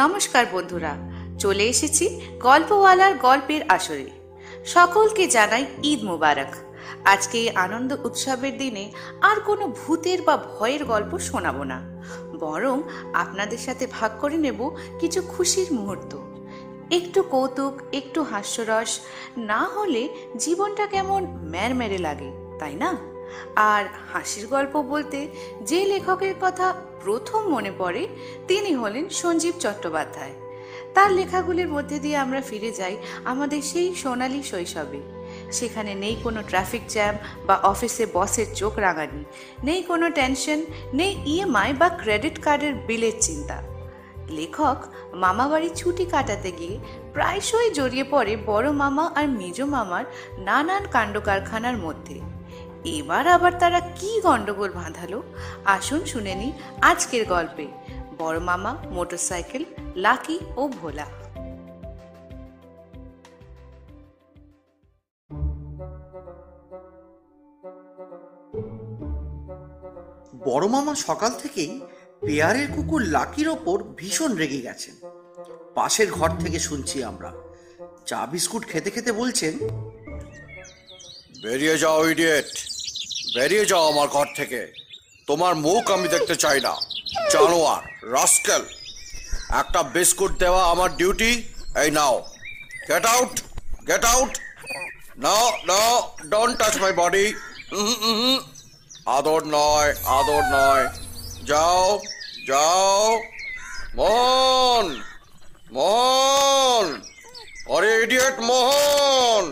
নমস্কার বন্ধুরা, চলে এসেছি গল্পওয়ালার গল্পের আসরে। সকলকে জানাই ঈদ মুবারক। আজকে এই আনন্দ উৎসবের দিনে আর কোনো ভূতের বা ভয়ের গল্প শোনাবো না। বরং আপনাদের সাথে ভাগ করে নেব কিছু খুশির মুহূর্ত। একটু কৌতুক, একটু হাস্যরস, না হলে জীবনটা কেমন ম্যারমেরে লাগে, তাই না? আর হাসির গল্প বলতে যে লেখকের কথা প্রথম মনে পড়ে তিনি হলেন সঞ্জীব চট্টোপাধ্যায়। তার লেখাগুলির মধ্যে দিয়ে আমরা ফিরে যাই আমাদের সেই সোনালি শৈশবে। সেখানে নেই কোনো ট্রাফিক জ্যাম বা অফিসে বসের চোখ রাঙানি, নেই কোনো টেনশন, নেই ইএমআই বা ক্রেডিট কার্ডের বিলের চিন্তা। লেখক মামাবাড়ি ছুটি কাটাতে গিয়ে প্রায়শই জড়িয়ে পড়ে বড় মামা আর মেজ মামার নানান কাণ্ড কারখানার মধ্যে। এবার আবার তারা কি গন্ডগোল বাঁধালো? আসুন শুনে নি আজকের গল্পে। বড় মামা মোটরসাইকেল লাকি ও ভোলা। বড় মামা সকাল থেকেই পেয়ারের কুকুর লাকির ওপর ভীষণ রেগে গেছেন। পাশের ঘর থেকে শুনছি আমরা। চা বিস্কুট খেতে খেতে বলছেন বেরিয়ে যাও ইডিয়েট বেরিয়ে যাও আমার ঘর থেকে। তোমার মুখ আমি দেখতে চাই না। জানোয়ার, রাস্কেল, একটা বিস্কুট দেওয়া আমার ডিউটি এই নাও। Get out get out now now don't touch my body আদর নয় আদর নয়। যাও যাও। মন মন। অরে ইডিয়েট মোহন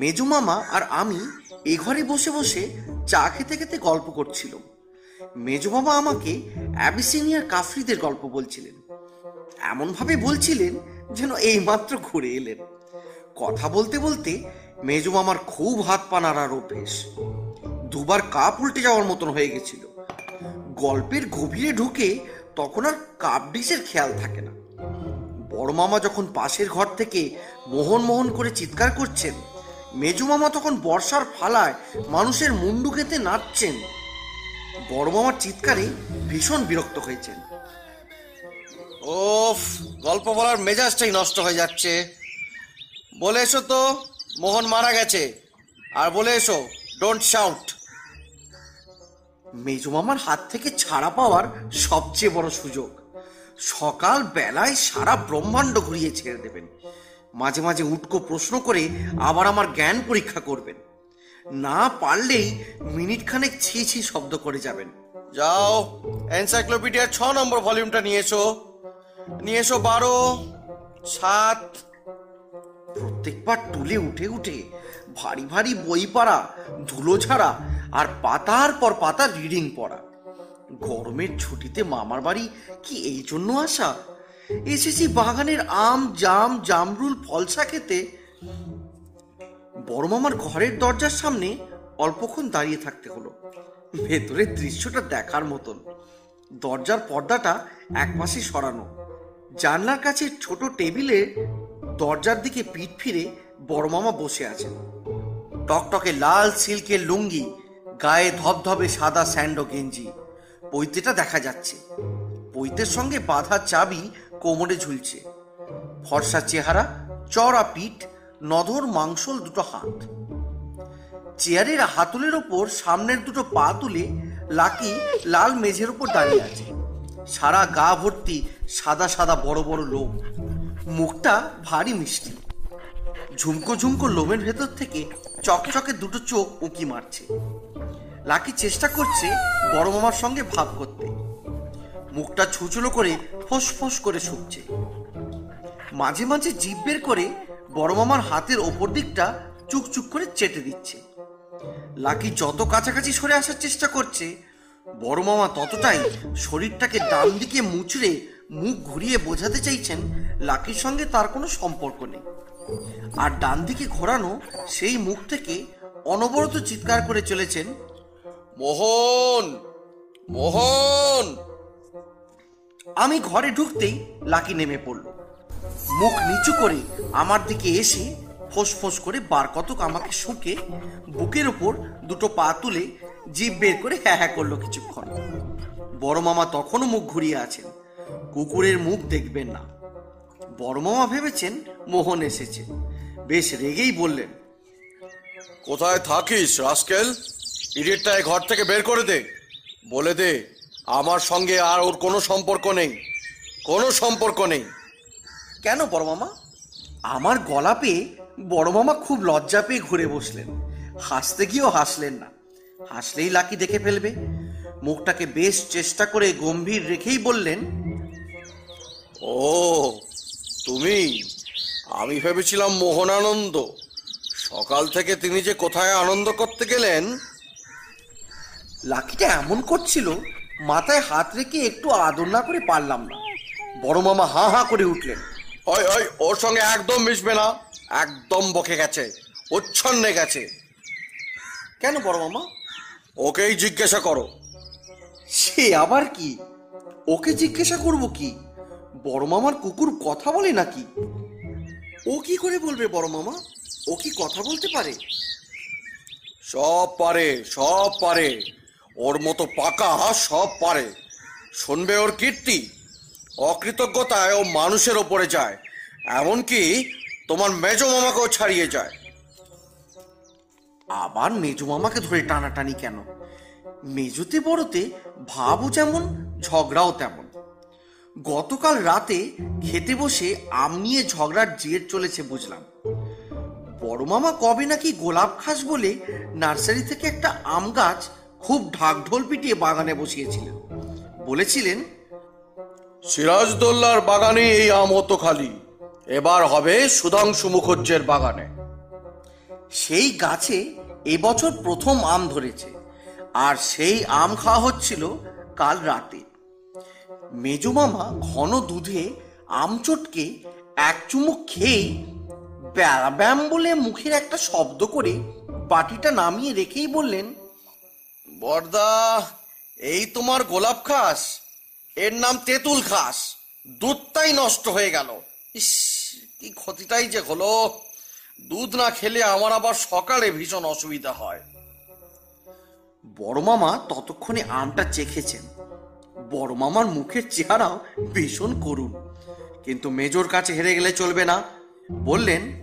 মেজু মামা আর আমি এ ঘরে বসে বসে চা খেতে খেতে গল্প করছিলাম মেজু মামা আমাকে অ্যাবিসিনিয়ার কাফরিদের গল্প বলছিলেন। এমনভাবে বলছিলেন যেন এইমাত্র ঘুরে এলেন। কথা বলতে বলতে মেজু মামার খুব হাত পা নাড়ার অভ্যেস। দুবার কাপ উল্টে যাওয়ার মতন হয়ে গেছিল। গল্পের গভীরে ঢুকে তখন আর কাপ ডিশের খেয়াল থাকে না। বড় মামা যখন পাশের ঘর থেকে মোহন মোহন করে চিৎকার করছেন মেজু মামা তখন বর্ষার ফালায় মানুষের মুন্ডু খেতে নাচছেন। বড় মামার চিৎকারে ভীষণ বিরক্ত হয়েছেন। ওফ গল্প বলার মেজাজটাই নষ্ট হয়ে যাচ্ছে। বলে এসো তো মোহন মারা গেছে। আর বলে এসো ডোন্ট শাউট মেজু মামার হাত থেকে ছাড়া পাওয়ার সবচেয়ে বড় সুযোগ সকাল বেলায় সারা ব্রহ্মাণ্ড ঘুরিয়ে ছেড়ে দেবেন। মাঝে মাঝে উটকো প্রশ্ন করে আবার আমার জ্ঞান পরীক্ষা করবেন। না পারলেই মিনিট খানেক ছি ছি শব্দ করে যাবেন। যাও এনসাইক্লোপিডিয়ার ছ নম্বর ভলিউমটা নিয়ে এসো। নিয়ে এসো বারো সাত। প্রত্যেকবার তুলে উঠে উঠে ভারী ভারী বই পড়া ধুলো ছাড়া আর পাতার পর পাতা রিডিং পড়া। গরমের ছুটিতে মামার বাড়ি কি এই জন্য আসা? এসেছি বাগানের আম, জাম, জামরুল, ফলসা খেতে। বড় মামার ঘরের দরজার সামনে অল্পক্ষণ দাঁড়িয়ে থাকতে হলো। ভেতরের দৃশ্যটা দেখার মতন। দরজার পর্দাটা এক পাশে সরানো। জানলার কাছে ছোট টেবিলে দরজার দিকে পিঠ ফিরে বড় মামা বসে আছেন। টকটকে লাল সিল্কের লুঙ্গি, গায়ে ধবধবে সাদা স্যান্ডো গেঞ্জি। পৈতেটা দেখা যাচ্ছে। পৈতের সঙ্গে বাঁধা চাবি কোমরে ঝুলছে। ফর্সা চেহারা চড়া পিঠ, নধর মাংসল দুটো হাত। চেয়ারের হাতুলের ওপর সামনের দুটো পা তুলে লাকি লাল মেঝের ওপর দাঁড়িয়ে আছে। সারা গা ভর্তি সাদা সাদা বড় বড় লোম। মুখটা ভারী মিষ্টি। ঝুমকো ঝুমকো লোমের ভেতর থেকে চকচকে দুটো চোখ উঁকি মারছে। লাকি চেষ্টা করছে বড় মামার সঙ্গে ভাব করতে। মুখটা ছুচুলো করে ফোঁস করে শুকছে। মাঝে মাঝে জিভ বের করে বড় মামার হাতের ওপর দিকটা চুকচুক করে চেটে দিচ্ছে। লাকি যত কাছাকাছি সরে আসার চেষ্টা করছে, বড় মামা ততটাই শরীরটাকে ডান দিকে মুচড়ে মুখ ঘুরিয়ে বোঝাতে চাইছেন লাকির সঙ্গে তার কোনো সম্পর্ক নেই। আর ডান দিকে ঘোরানো সেই মুখ থেকে অনবরত চিৎকার করে চলেছেন, মোহন! মোহন! আমি ঘরে ঢুকতেই লাকি নেমে পড়ল। মুখ নিচু করে আমার দিকে এসে ফোঁস করে বার কতক আমাকে শুকে বুকের ওপর দুটো পা তুলে জিভ বের করে হ্যাঁ হ্যাঁ করল কিছুক্ষণ। বড় মামা তখনও মুখ ঘুরিয়ে আছেন। কুকুরের মুখ দেখবেন না। বড় মামা ভেবেছেন মোহন এসেছে। বেশ রেগেই বললেন, কোথায় থাকিস, রাস্কেল? ইডিয়েটটায় ঘর থেকে বের করে দে। বলে দে আমার সঙ্গে আর ওর কোনো সম্পর্ক নেই। কোনো সম্পর্ক নেই। কেন বড় মামা আমার গলা পেয়ে বড় মামা খুব লজ্জা পেয়ে ঘুরে বসলেন। হাসতে গিয়েও হাসলেন না। হাসলেই লাকি দেখে ফেলবে। মুখটাকে বেশ চেষ্টা করে গম্ভীর রেখেই বললেন ও তুমি আমি ভেবেছিলাম মোহনানন্দ। সকাল থেকে তিনি যে কোথায় আনন্দ করতে গেলেন। লাকিটা এমন করছিল মাথায় হাত রেখে একটু আদর না করে পারলাম না। বড় মামা হাঁ হাঁ করে উঠলেন। ওই ওই ওর সঙ্গে একদম মিশবে না। একদম বকে গেছে উচ্ছন্নে গেছে। কেন বড় মামা? ওকেই জিজ্ঞাসা করো। সে আবার কি? ওকে জিজ্ঞাসা করব কি? বড় মামার কুকুর কথা বলে নাকি? ও কি করে বলবে বড় মামা? ও কি কথা বলতে পারে? সব পারে সব পারে। ওর মতো পাকা সব পারে। শুনবে ওর কীর্তি? অকৃতজ্ঞতায় ও মানুষের ওপরে যায়। এমনকি তোমার মেজ মামাকেও ছাড়িয়ে যায়। আবার মেজো মামাকে ধরে টানাটানি কেন? মেজুতে বড়তে ভাবও যেমন, ঝগড়াও তেমন। গতকাল রাতে খেতে বসে আম নিয়ে ঝগড়ার জের চলেছে বুঝলাম। বড় মামা কবে নাকি গোলাপ খাস বলে নার্সারি থেকে একটা আম গাছ খুব ঢাকঢোল পিটিয়ে বাগানে বসিয়েছিলেন। বলেছিলেন সিরাজদোল্লার বাগানে এই আম অত খালি এবার হবে সুধাংশু মুখুজ্জের বাগানে। সেই গাছে এবছর প্রথম আম ধরেছে আর সেই আম খাওয়া হচ্ছিল কাল রাতে। মেজো মামা ঘন দুধে আম চটকে এক চুমুক খেয়েই ব্যাম বলে মুখের একটা শব্দ করে বাটিটা নামিয়ে রেখেই বললেন বর্দা, এই তোমার গোলাপ খাস এর নাম তেঁতুল খাস দুধটাই নষ্ট হয়ে গেল। ইস, কি ক্ষতিটাই যে হলো। দুধ না খেলে আমার আবার সকালে ভীষণ অসুবিধা হয়। বড় মামা ততক্ষণে আমটা চেখেছেন। বড় মামার মুখের চেহারাও ভীষণ করুণ। কিন্তু মেজর কাছে হেরে গেলে চলবে না। বললেন,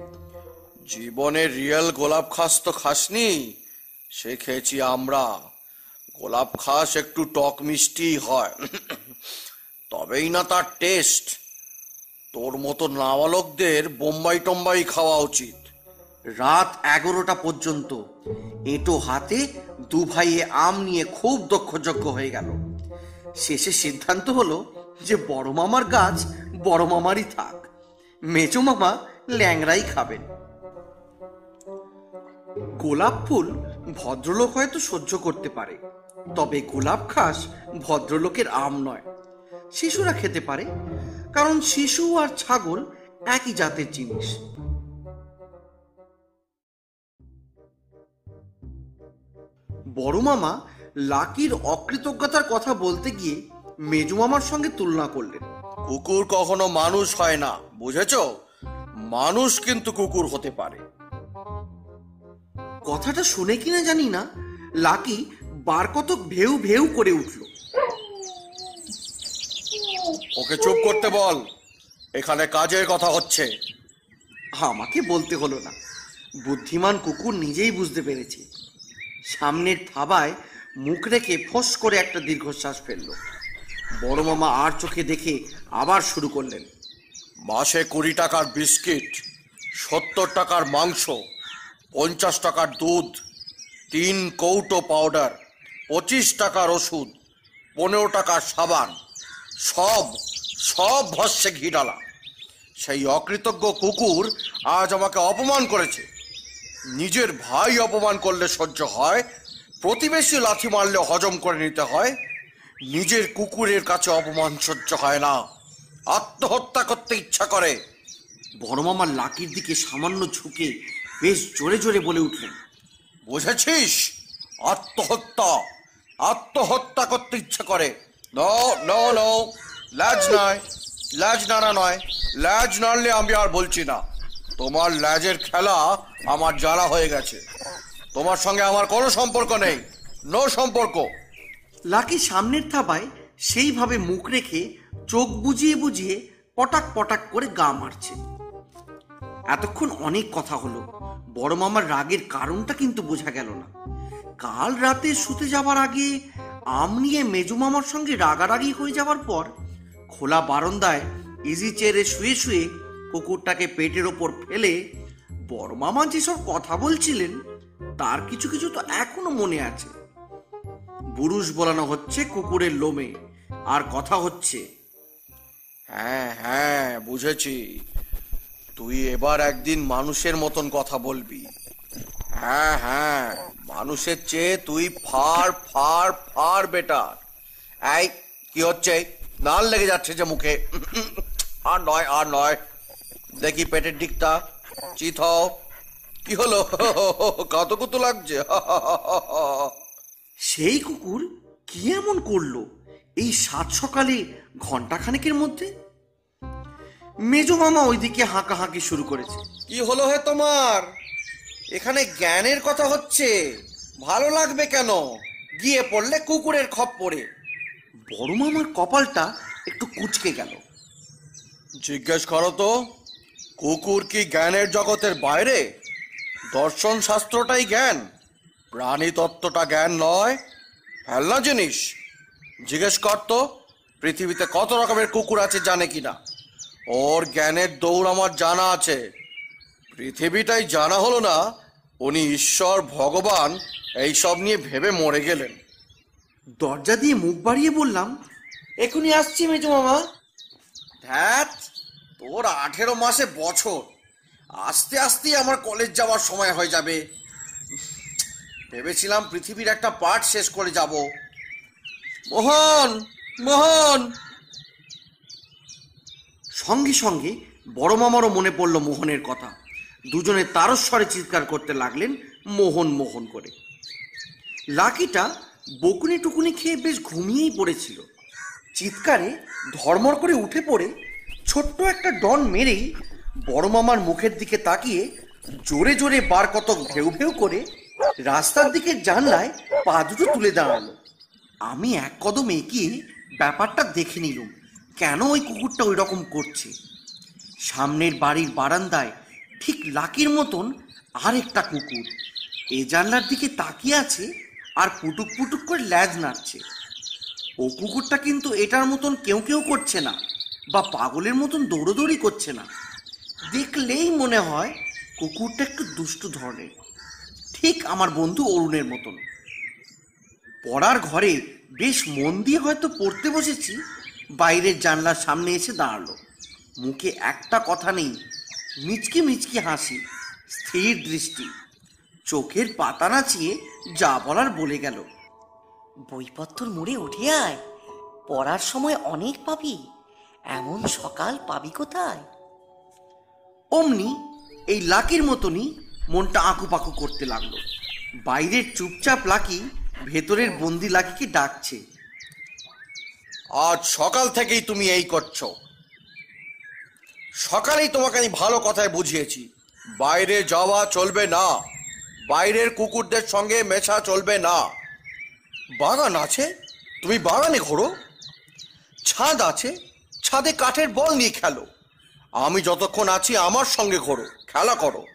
জীবনে রিয়েল গোলাপ খাস তো খাসনি, সে খেয়েছি আমরা। গোলাপ খাস একটু টক মিষ্টি হয়। তবেই না তার টেস্ট তোর মতো নাবালকদের বোম্বাই টম্বাই খাওয়া উচিত। রাত এগারোটা পর্যন্ত এঁটো হাতে দু ভাইয়ে আম নিয়ে খুব দক্ষযজ্ঞ হয়ে গেল। শেষে সিদ্ধান্ত হলো যে বড় মামার গাছ বড় মামারই থাক। মেজো মামা ল্যাংরাই খাবেন। গোলাপ ফুল ভদ্রলোক হয়তো সহ্য করতে পারে। তবে গোলাপ খাস ভদ্রলোকের আম নয়। শিশুরা খেতে পারে কারণ শিশু আর ছাগল একই জাতের জিনিস। বড় মামা লাকির অকৃতজ্ঞতার কথা বলতে গিয়ে মেজু মামার সঙ্গে তুলনা করলেন। কুকুর কখনো মানুষ হয় না বুঝেছ? মানুষ কিন্তু কুকুর হতে পারে। কথাটা শুনে কিনা জানি না লাকি বার কতক ভেউ ভেউ করে উঠল। ওকে চুপ করতে বল। এখানে কাজের কথা হচ্ছে। আমাকে বলতে হলো না। বুদ্ধিমান কুকুর নিজেই বুঝতে পেরেছে। সামনের থাবায় মুখ রেখে ফোঁস করে একটা দীর্ঘশ্বাস ফেলল। বড় মামা আর চোখে দেখে আবার শুরু করলেন। মাসে কুড়ি টাকার বিস্কিট সত্তর টাকার মাংস পঞ্চাশ টাকার দুধ তিন কৌটো পাউডার। পঁচিশ টাকার ওষুধ, পনেরো টাকার সাবান, সব সব ভস্যে ঘি ডালা সেই অকৃতজ্ঞ কুকুর আজ আমাকে অপমান করেছে। নিজের ভাই অপমান করলে সহ্য হয়, প্রতিবেশী লাথি মারলে হজম করে নিতে হয়, নিজের কুকুরের কাছে অপমান সহ্য হয় না, আত্মহত্যা করতে ইচ্ছা করে। বড় মামা লাকির দিকে সামান্য ঝুঁকে বেশ জোরে জোরে বলে উঠলেন, বুঝেছিস? আত্মহত্যা আত্মহত্যা করতে ইচ্ছা করে। লাজ নয়। লাজ নাড়া নয়। লাজ নাড়লে আমি আর বলছি না। তোমার লাজের খেলা আমার জ্বালা হয়ে গেছে। তোমার সঙ্গে আমার কোনো সম্পর্ক নেই। নো সম্পর্ক। লাকি সামনের থাবায় সেইভাবে মুখ রেখে চোখ বুজিয়ে বুজিয়ে পটাক পটাক করে গা মারছে। এতক্ষণ অনেক কথা হলো। বড় মামার রাগের কারণটা কিন্তু বোঝা গেল না। কাল রাতে শুতে যাবার আগে আম নিয়ে মেজু মামার সঙ্গে রাগারাগি হয়ে যাওয়ার পর খোলা বারান্দায় ইজি চেয়ারে শুয়ে শুয়ে কুকুরটাকে পেটের ওপর ফেলে বড় মামা যেসব কথা বলছিলেন, তার কিছু কিছু তো এখনও মনে আছে। বুরুষ বলানো হচ্ছে কুকুরের লোমে, আর কথা হচ্ছে হ্যাঁ হ্যাঁ বুঝেছি। তুই এবার একদিন মানুষের মতন কথা বলবি। হ্যাঁ হ্যাঁ মানুষের চেয়ে তুই ফার ফার ফার বেটার এই কি হচ্ছে? নাল লেগে যাচ্ছে যে মুখে। আর নয় আর নয়। দেখি পেটের দিকটা। চিত হও। কি হলো? কত কত লাগছে? সেই কুকুর কি এমন করল এই সাত সকালে ঘণ্টা খানেকের মধ্যে? মেজো মামা ওইদিকে হাঁকাহাঁকি শুরু করেছে। কি হলো হে তোমার? এখানে জ্ঞানের কথা হচ্ছে। ভালো লাগবে কেন? গিয়ে পড়লে কুকুরের খপ্পরে বড় মামার কপালটা একটু কুচকে গেল। জিজ্ঞেস করো তো কুকুর কি জ্ঞানের জগতের বাইরে? দর্শন শাস্ত্রটাই জ্ঞান প্রাণী তত্ত্বটা জ্ঞান নয় ফেলনা জিনিস। জিজ্ঞেস কর তো পৃথিবীতে কত রকমের কুকুর আছে জানে কিনা? ওর জ্ঞানের দৌড় আমার জানা আছে। পৃথিবীটাই জানা হলো না উনি ঈশ্বর, ভগবান, এইসব নিয়ে ভেবে মরে গেলেন। দরজা দিয়ে মুখ বাড়িয়ে বললাম, এখনই আসছি মেজো মামা। ধ্যাত তোর আঠেরো মাসে বছর। আস্তে আস্তে আমার কলেজ যাওয়ার সময় হয়ে যাবে। ভেবেছিলাম পৃথিবীর একটা পার্ট শেষ করে যাব। মোহন মোহন! সঙ্গে সঙ্গে বড় মামারও মনে পড়ল মোহনের কথা। দুজনে তারস্বরে চিৎকার করতে লাগলেন মোহন মোহন করে। লাকিটা বকুনি টুকুনি খেয়ে বেশ ঘুমিয়েই পড়েছিল। চিৎকারে ধর্মর করে উঠে পড়ে ছোট্ট একটা ডন মেরেই বড় মামার মুখের দিকে তাকিয়ে জোরে জোরে বার কত ভেউ ভেউ করে রাস্তার দিকে জানলায় পা দুটো তুলে দাঁড়াল। আমি এক কদম এগিয়ে ব্যাপারটা দেখে নিলুম, কেন ওই কুকুরটা ওই রকম করছে? সামনের বাড়ির বারান্দায় ঠিক লাকির মতন আরেকটা কুকুর। এ জানলার দিকে তাকিয়ে আছে আর পুটুক পুটুক করে ল্যাজ নাড়ছে। ও কুকুরটা কিন্তু এটার মতন কেউ কেউ করছে না বা পাগলের মতন দৌড়োদৌড়ি করছে না। দেখলেই মনে হয় কুকুরটা একটু দুষ্টু ধরনের। ঠিক আমার বন্ধু অরুণের মতন। পড়ার ঘরে বেশ মন দিয়ে হয়তো পড়তে বসেছি, বাইরের জানলার সামনে এসে দাঁড়াল। মুখে একটা কথা নেই মিচকি মিচকি হাসি, স্থির দৃষ্টি, চোখের পাতা নাচিয়ে যা বলার বলে গেল। বইপত্র মুড়ে উঠে আয়, পড়ার সময় অনেক পাবি, এমন সকাল পাবি কোথায়? অমনি এই লাকির মতনই মনটা আঁকুপাকু করতে লাগল। বাইরের চুপচাপ লাকি ভেতরের বন্দি লাকিকে ডাকছে। আজ সকাল থেকেই তুমি এই করছ। সকালেই তোমাকে আমি ভালো কথায় বুঝিয়েছি। বাইরে যাওয়া চলবে না। বাইরের কুকুরদের সঙ্গে মেশা চলবে না। বাগান আছে? তুমি বাগানে ঘোরো। ছাদ আছে? ছাদে কাঠের বল নিয়ে খেলো। আমি যতক্ষণ আছি আমার সঙ্গে ঘোরো, খেলা করো।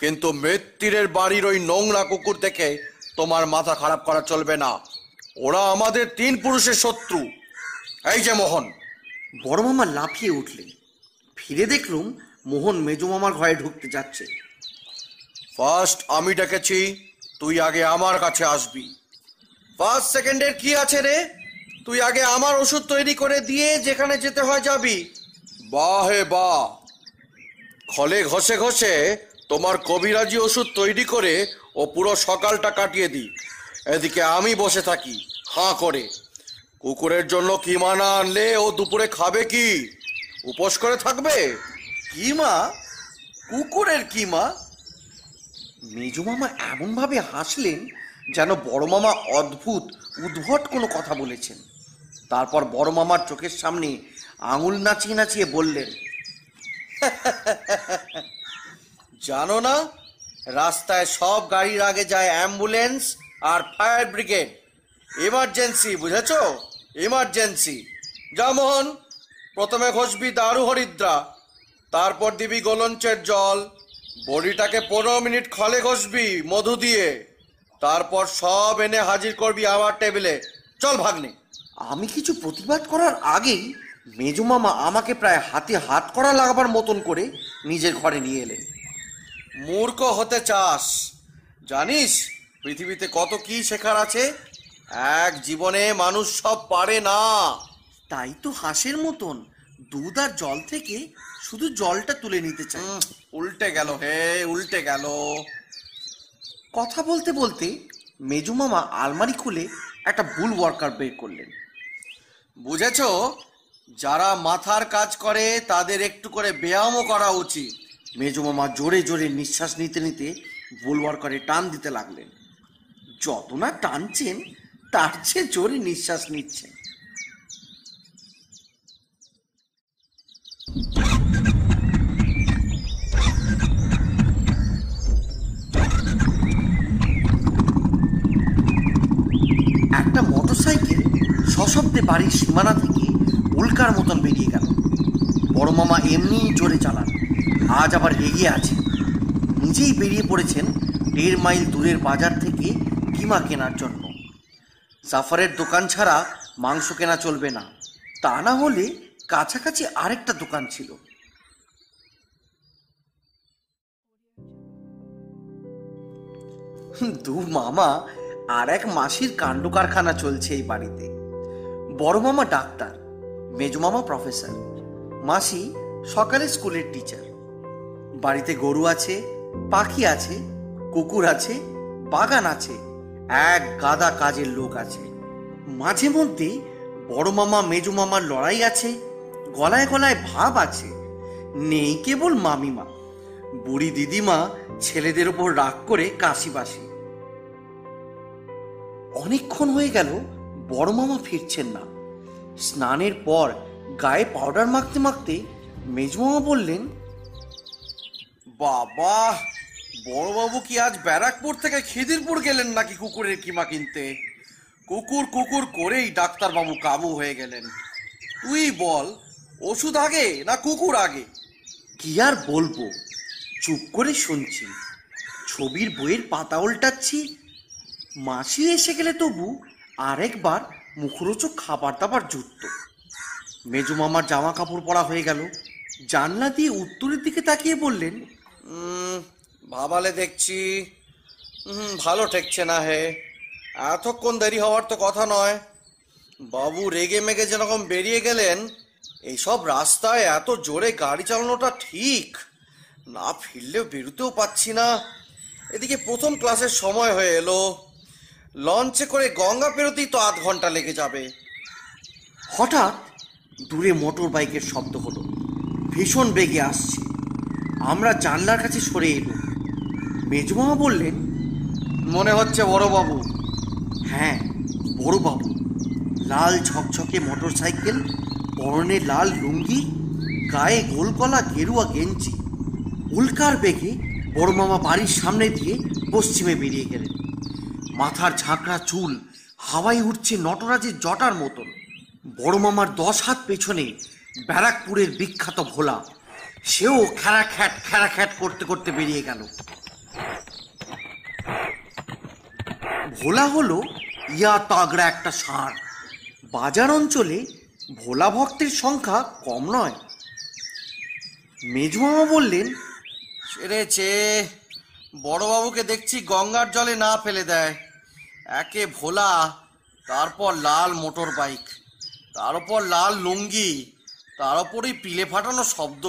কিন্তু মৃত্যুরের বাড়ির ওই নোংরা কুকুর দেখে তোমার মাথা খারাপ করা চলবে না। ওরা আমাদের তিন পুরুষের শত্রু। এই যে মোহন। বড় মামা লাফিয়ে উঠলেন। ফিরে দেখলুম মোহন মেজো মামার ঘরে ঢুকতে যাচ্ছে। ফার্স্ট আমি ডেকেছি, তুই আগে আমার কাছে আসবি। ফার্স্ট সেকেন্ডের কি আছে রে? তুই আগে আমার ওষুধ তৈরি করে দিয়ে যেখানে যেতে হয় যাবি। বাহ হে বাহ খলে ঘষে ঘষে তোমার কবিরাজি ওষুধ তৈরি করে ও পুরো সকালটা কাটিয়ে দিই। এদিকে আমি বসে থাকি, হাঁ করে। কুকুরের জন্য কিমা না আনলে ও দুপুরে খাবে কি? উপোস করে থাকবে কিমা কুকুরের কিমা মেজো মামা এমনভাবে হাসলেন যেন বড় মামা অদ্ভুত উদ্ভট কোনো কথা বলেছেন তারপর বড় মামার চোখের সামনে আঙুল নাচিয়ে নাচিয়ে বললেন জানো না রাস্তায় সব গাড়ির আগে যায় অ্যাম্বুলেন্স আর ফায়ার ব্রিগেড এমার্জেন্সি বুঝেছ এমার্জেন্সি যা মোহন প্রথমে ঘষবি দারু হরিদ্রা তারপর দিবি গোলঞ্চের জল। বড়িটাকে পনেরো মিনিট খলে ঘষবি মধু দিয়ে। তারপর সব এনে হাজির করবি আমার টেবিলে। চল ভাগ্নে। আমি কিছু প্রতিবাদ করার আগেই মেজো মামা আমাকে প্রায় হাতে হাত করা লাগাবার মতন করে নিজের ঘরে নিয়ে এলেন। মূর্খ হতে চাস। জানিস পৃথিবীতে কত কি শেখার আছে? এক জীবনে মানুষ সব পারে না। তাই তো হাঁসের মতন। দুধ আর জল থেকে শুধু জলটা তুলে নিতে চাই। উল্টে গেল হে উল্টে গেল। কথা বলতে বলতে মেজু মামা আলমারি খুলে একটা ভুল ওয়ার্কার বের করলেন। বুঝেছ? যারা মাথার কাজ করে তাদের একটু করে ব্যায়ামও করা উচিত। মেজু মামা জোরে জোরে নিঃশ্বাস নিতে নিতে ভুল ওয়ার্কারে টান দিতে লাগলেন। যত না টানছেন তার চেয়ে জোরে নিঃশ্বাস নিচ্ছেন। একটা মোটরসাইকেল সশব্দে বাড়ির সীমানা থেকে উল্কার মতন বেরিয়ে গেল। বড় মামা এমনি জোরে চালান, আজ আবার রেগে আছে। নিজেই বেরিয়ে পড়েছেন দেড় মাইল দূরের বাজার থেকে কিমা কেনার জন্য। জাফরের দোকান ছাড়া মাংস কেনা চলবে না। তা না হলে কাছাকাছি আরেকটা দোকান ছিল। দু মামা, আর এক মাসির কাণ্ড কারখানা চলছে এই বাড়িতে। বড় মামা ডাক্তার, মেজো মামা প্রফেসর, মাসি সকালে স্কুলের টিচার। বাড়িতে গরু আছে, পাখি আছে, কুকুর আছে, বাগান আছে, এক গাদা কাজের লোক আছে। মাঝে মধ্যে বড় মামা, মেজো মামার লড়াই আছে গলায় গলায় ভাব আছে। নেই কেবল মামিমা। বুড়ি দিদিমা ছেলেদের ওপর রাগ করে কাশি বাসি। অনেকক্ষণ হয়ে গেল, বড় মামা ফিরছেন না। স্নানের পর গায়ে পাউডার মাখতে মাখতে মেজমামা বললেন, বাবা বড়বাবু কি আজ ব্যারাকপুর থেকে খিদিরপুর গেলেন নাকি কুকুরের কিমা কিনতে? কুকুর কুকুর করেই ডাক্তারবাবু কাবু হয়ে গেলেন। তুই বল ওষুধ আগে না কুকুর আগে? কি আর বলব? চুপ করে শুনছি। ছবির বইয়ের পাতা উল্টাচ্ছি। মাসি এসে গেলে তবু আরেকবার মুখরোচক খাবার দাবার জুটত। মেজো মামার জামা কাপড় পরা হয়ে গেল। জানলা দিয়ে উত্তরের দিকে তাকিয়ে বললেন ভাবালে দেখছি। হুম ভালো ঠেকছে না হে। এতক্ষণ দেরি হওয়ার তো কথা নয়। বাবু রেগে মেগে যেরকম বেরিয়ে গেলেন এইসব রাস্তায় এত জোরে গাড়ি চালানোটা ঠিক? না ফিরলেও বেরোতেও পাচ্ছি না। এদিকে প্রথম ক্লাসের সময় হয়ে এলো। লঞ্চে করে গঙ্গা পেরোতেই তো আধ ঘণ্টা লেগে যাবে। হঠাৎ দূরে মোটর বাইকের শব্দ হলো। ভীষণ বেগে আসছে। আমরা জানলার কাছে সরে এলো মেজমামা বললেন, মনে হচ্ছে বড়বাবু। হ্যাঁ বড়বাবু। লাল ঝকঝকে মোটর সাইকেল পরনে লাল লুঙ্গি, গায়ে গোলকলা গেরুয়া গেঞ্জি, উল্কার বেগে বড় মামা বাড়ির সামনে দিয়ে পশ্চিমে বেরিয়ে গেলেন। মাথার ঝাঁকড়া চুল হাওয়ায় উঠছে নটরাজের জটার মতন। বড় মামার দশ হাত পেছনে ব্যারাকপুরের বিখ্যাত ভোলা, সেও খেরা খ্যাট খেরা খ্যাট করতে করতে বেরিয়ে গেল। ভোলা হলো ইয়া তাগড়া একটা ষাঁড় বাজার অঞ্চলে ভোলা ভক্তের সংখ্যা কম নয়। মেজমামা বললেন সেরেছে বড়বাবুকে দেখছি গঙ্গার জলে না ফেলে দেয়। একে ভোলা তারপর লাল মোটর বাইক তার উপর লাল লুঙ্গি তার উপরই পিলে ফাটানো শব্দ।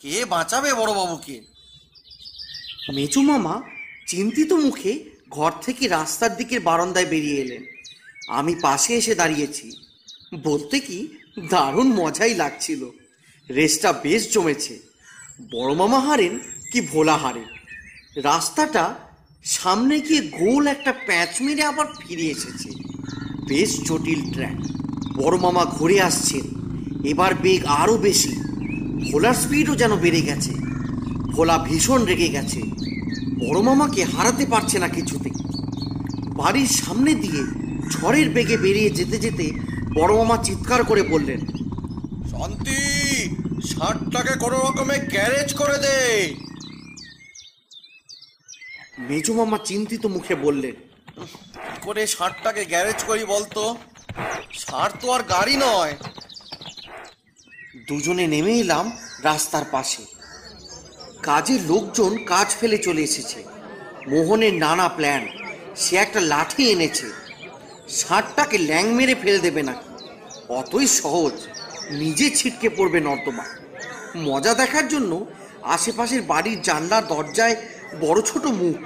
কে বাঁচাবে বড়বাবুকে? মেজু মামা চিন্তিত মুখে ঘর থেকে রাস্তার দিকের বারান্দায় বেরিয়ে এলেন। আমি পাশে এসে দাঁড়িয়েছি। বলতে কি, দারুণ মজাই লাগছিল। রেসটা বেশ জমেছে। বড় মামা হারেন কি ভোলা হারেন। রাস্তাটা সামনে গিয়ে গোল একটা প্যাঁচ মেরে আবার ফিরে এসেছে। বেশ জটিল ট্র্যাক। বড় মামা ঘুরে আসছেন। এবার বেগ আরও বেশি। ভোলার স্পিডও যেন বেড়ে গেছে। ভোলা ভীষণ রেগে গেছে। বড় মামাকে হারাতে পারছে না কিছুতে বাড়ির সামনে দিয়ে ঝড়ের বেগে বেরিয়ে যেতে যেতে বড় মামা চিৎকার করে বললেন শান্তি ষাটটাকে কোনো রকমে গ্যারেজ করে দে। মেজু মামা চিন্তিত মুখে বললেন কি করে ষাটটাকে গ্যারেজ করি বলতো? ষাট তো আর গাড়ি নয়। দুজনে নেমে এলাম রাস্তার পাশে। কাজের লোকজন কাজ ফেলে চলে এসেছে। মোহনের নানা প্ল্যান সে একটা লাঠি এনেছে। ষাটটাকে ল্যাং মেরে ফেলে দেবে নাকি? অতই সহজ। নিজে ছিটকে পড়বে নর্দমা। মজা দেখার জন্য আশেপাশের বাড়ির জানলার দরজায় বড় ছোট মুখ।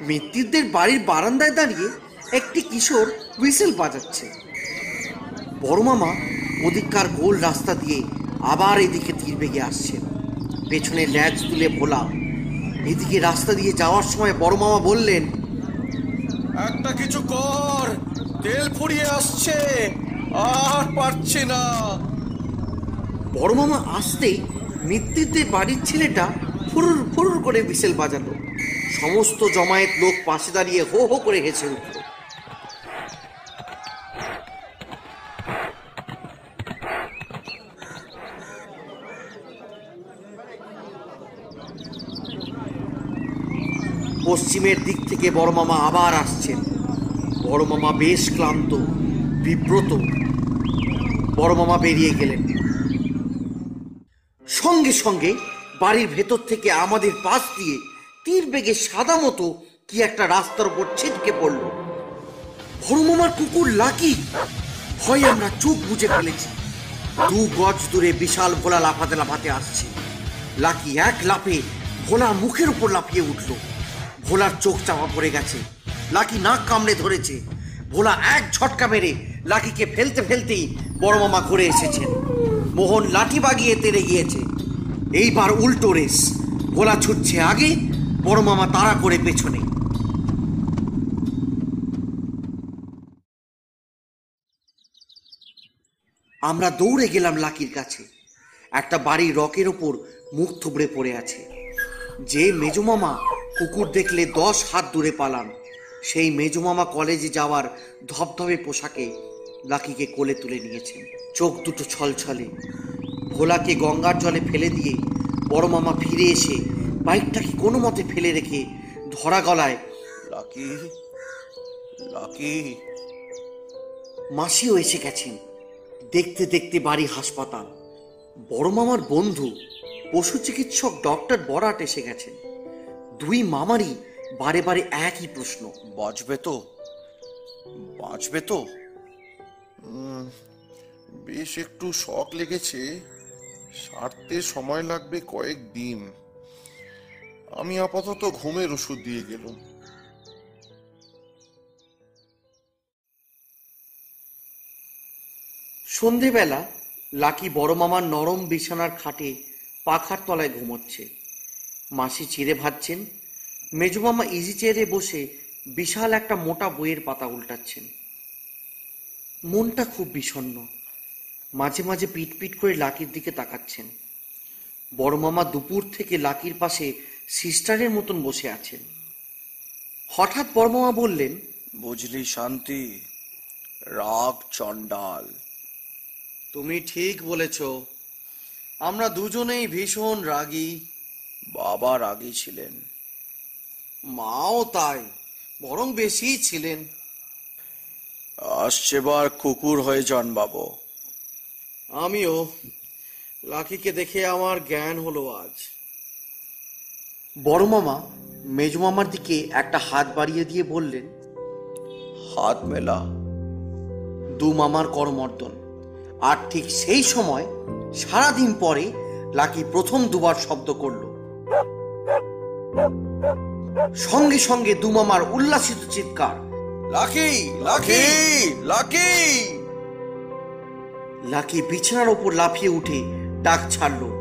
মৃত্যুদের বাড়ির বারান্দায় দাঁড়িয়ে একটি কিশোর হুইসেল বাজাচ্ছে। বড় মামা ওদিককার গোল রাস্তা দিয়ে আবার এদিকে তীর বেগে আসছেন। পেছনে ল্যাজ তুলে ভোলা। এদিকে রাস্তা দিয়ে যাওয়ার সময় বড় মামা বললেন, একটা কিছু কর। তেল ফুরিয়ে আসছে। আর পারছি না। বড় মামা আসতেই মৃত্যুদের বাড়ির ছেলেটা ফুরুর ফুরুর করে বিশেল বাজালো। সমস্ত জমায়েত লোক পাশে দাঁড়িয়ে হো হো করে হেসে উঠল। পশ্চিমের দিক থেকে বড় মামা আবার আসছেন। বড় মামা বেশ ক্লান্ত, বিব্রত। বড় মামা বেরিয়ে গেলেন। সঙ্গে সঙ্গে বাড়ির ভেতর থেকে আমাদের পাশ দিয়ে তীর বেগে সাদা মতো কি একটা রাস্তার উপর ছিটকে পড়ল। বড় মামার কুকুর লাকি, ভয়ে আমরা চোখ বুঝে ফেলেছি। দু গজ দূরে বিশাল ভোলা লাফাতে লাফাতে আসছে। লাকি এক লাফে ভোলা মুখের উপর লাফিয়ে উঠল। ভোলার চোখ চাপা পড়ে গেছে। লাকি নাক কামড়ে ধরেছে। ভোলা এক ঝটকা মেরে লাকিকে ফেলতে ফেলতেই বড় মামা ঘুরে এসেছেন। মোহন লাঠি বাগিয়ে তেড়ে গিয়েছে। এইবার উল্টো রেস। ভোলা ছুটছে আগে, বড় মামা তাড়া করে পেছনে। আমরা দৌড়ে গেলাম লাকির কাছে। একটা বাড়ির রকের ওপর মুখ থুবড়ে পড়ে আছে। যে মেজমামা কুকুর দেখলে দশ হাত দূরে পালান। সেই মেজমামা কলেজে যাওয়ার ধবধবে পোশাকে লাকিকে কোলে তুলে নিয়েছেন। চোখ দুটো ছলছলে। ভোলাকে গঙ্গার জলে ফেলে দিয়ে বড় মামা ফিরে এসে বাইকটাকে কোনো মতে ফেলে রেখে ধরা গলায় লাকি লাকি। মাসিও এসে গেছেন। দেখতে দেখতে বাড়ি হাসপাতাল। বড় মামার বন্ধু পশু চিকিৎসক ডক্টর বরাট এসে গেছেন। দুই মামারই বারে বারে একই প্রশ্ন। বাঁচবে তো। বাঁচবে তো। বেশ একটু শখ লেগেছে। সারতে সময় লাগবে কয়েক দিন। আমি আপাতত ঘুমের ওষুধ দিয়ে গেলাম। সন্ধেবেলা লাকি বড় মামার নরম বিছানার খাটে পাখার তলায় ঘুমোচ্ছে। মাসি চিড়ে ভাজছেন মেজমামা ইজি চেয়ারে বসে বিশাল একটা মোটা বইয়ের পাতা উল্টাচ্ছেন। মনটা খুব বিষণ্ণ। মাঝে মাঝে পিট পিট করে লাকির দিকে তাকাচ্ছেন। বড় মামা দুপুর থেকে লাকির পাশে সিস্টারের মতন বসে আছেন। হঠাৎ বড় মামা বললেন বুঝলি শান্তি রাগ চণ্ডাল। তুমি ঠিক বলেছ। আমরা দুজনেই ভীষণ রাগী। বাবা রাগী ছিলেন। মাও তাই বরং বেশিই ছিলেন। আসছেবার কুকুর হয়ে জন্মাবো। আমিও লাকিকে দেখে আমার জ্ঞান হলো আজ। বড় মামা মেজ মামার দিকে একটা হাত বাড়িয়ে দিয়ে বললেন হাত মেলা। দু মামার করমর্দন আর ঠিক সেই সময় সারাদিন পরে লাকি প্রথম দুবার শব্দ করল। সঙ্গে সঙ্গে দুমামার উল্লাসিত চিৎকার। Lucky lucky lucky! লাকি বিছানার ওপর লাফিয়ে উঠে ডাক ছাড়লো।